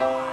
Bye.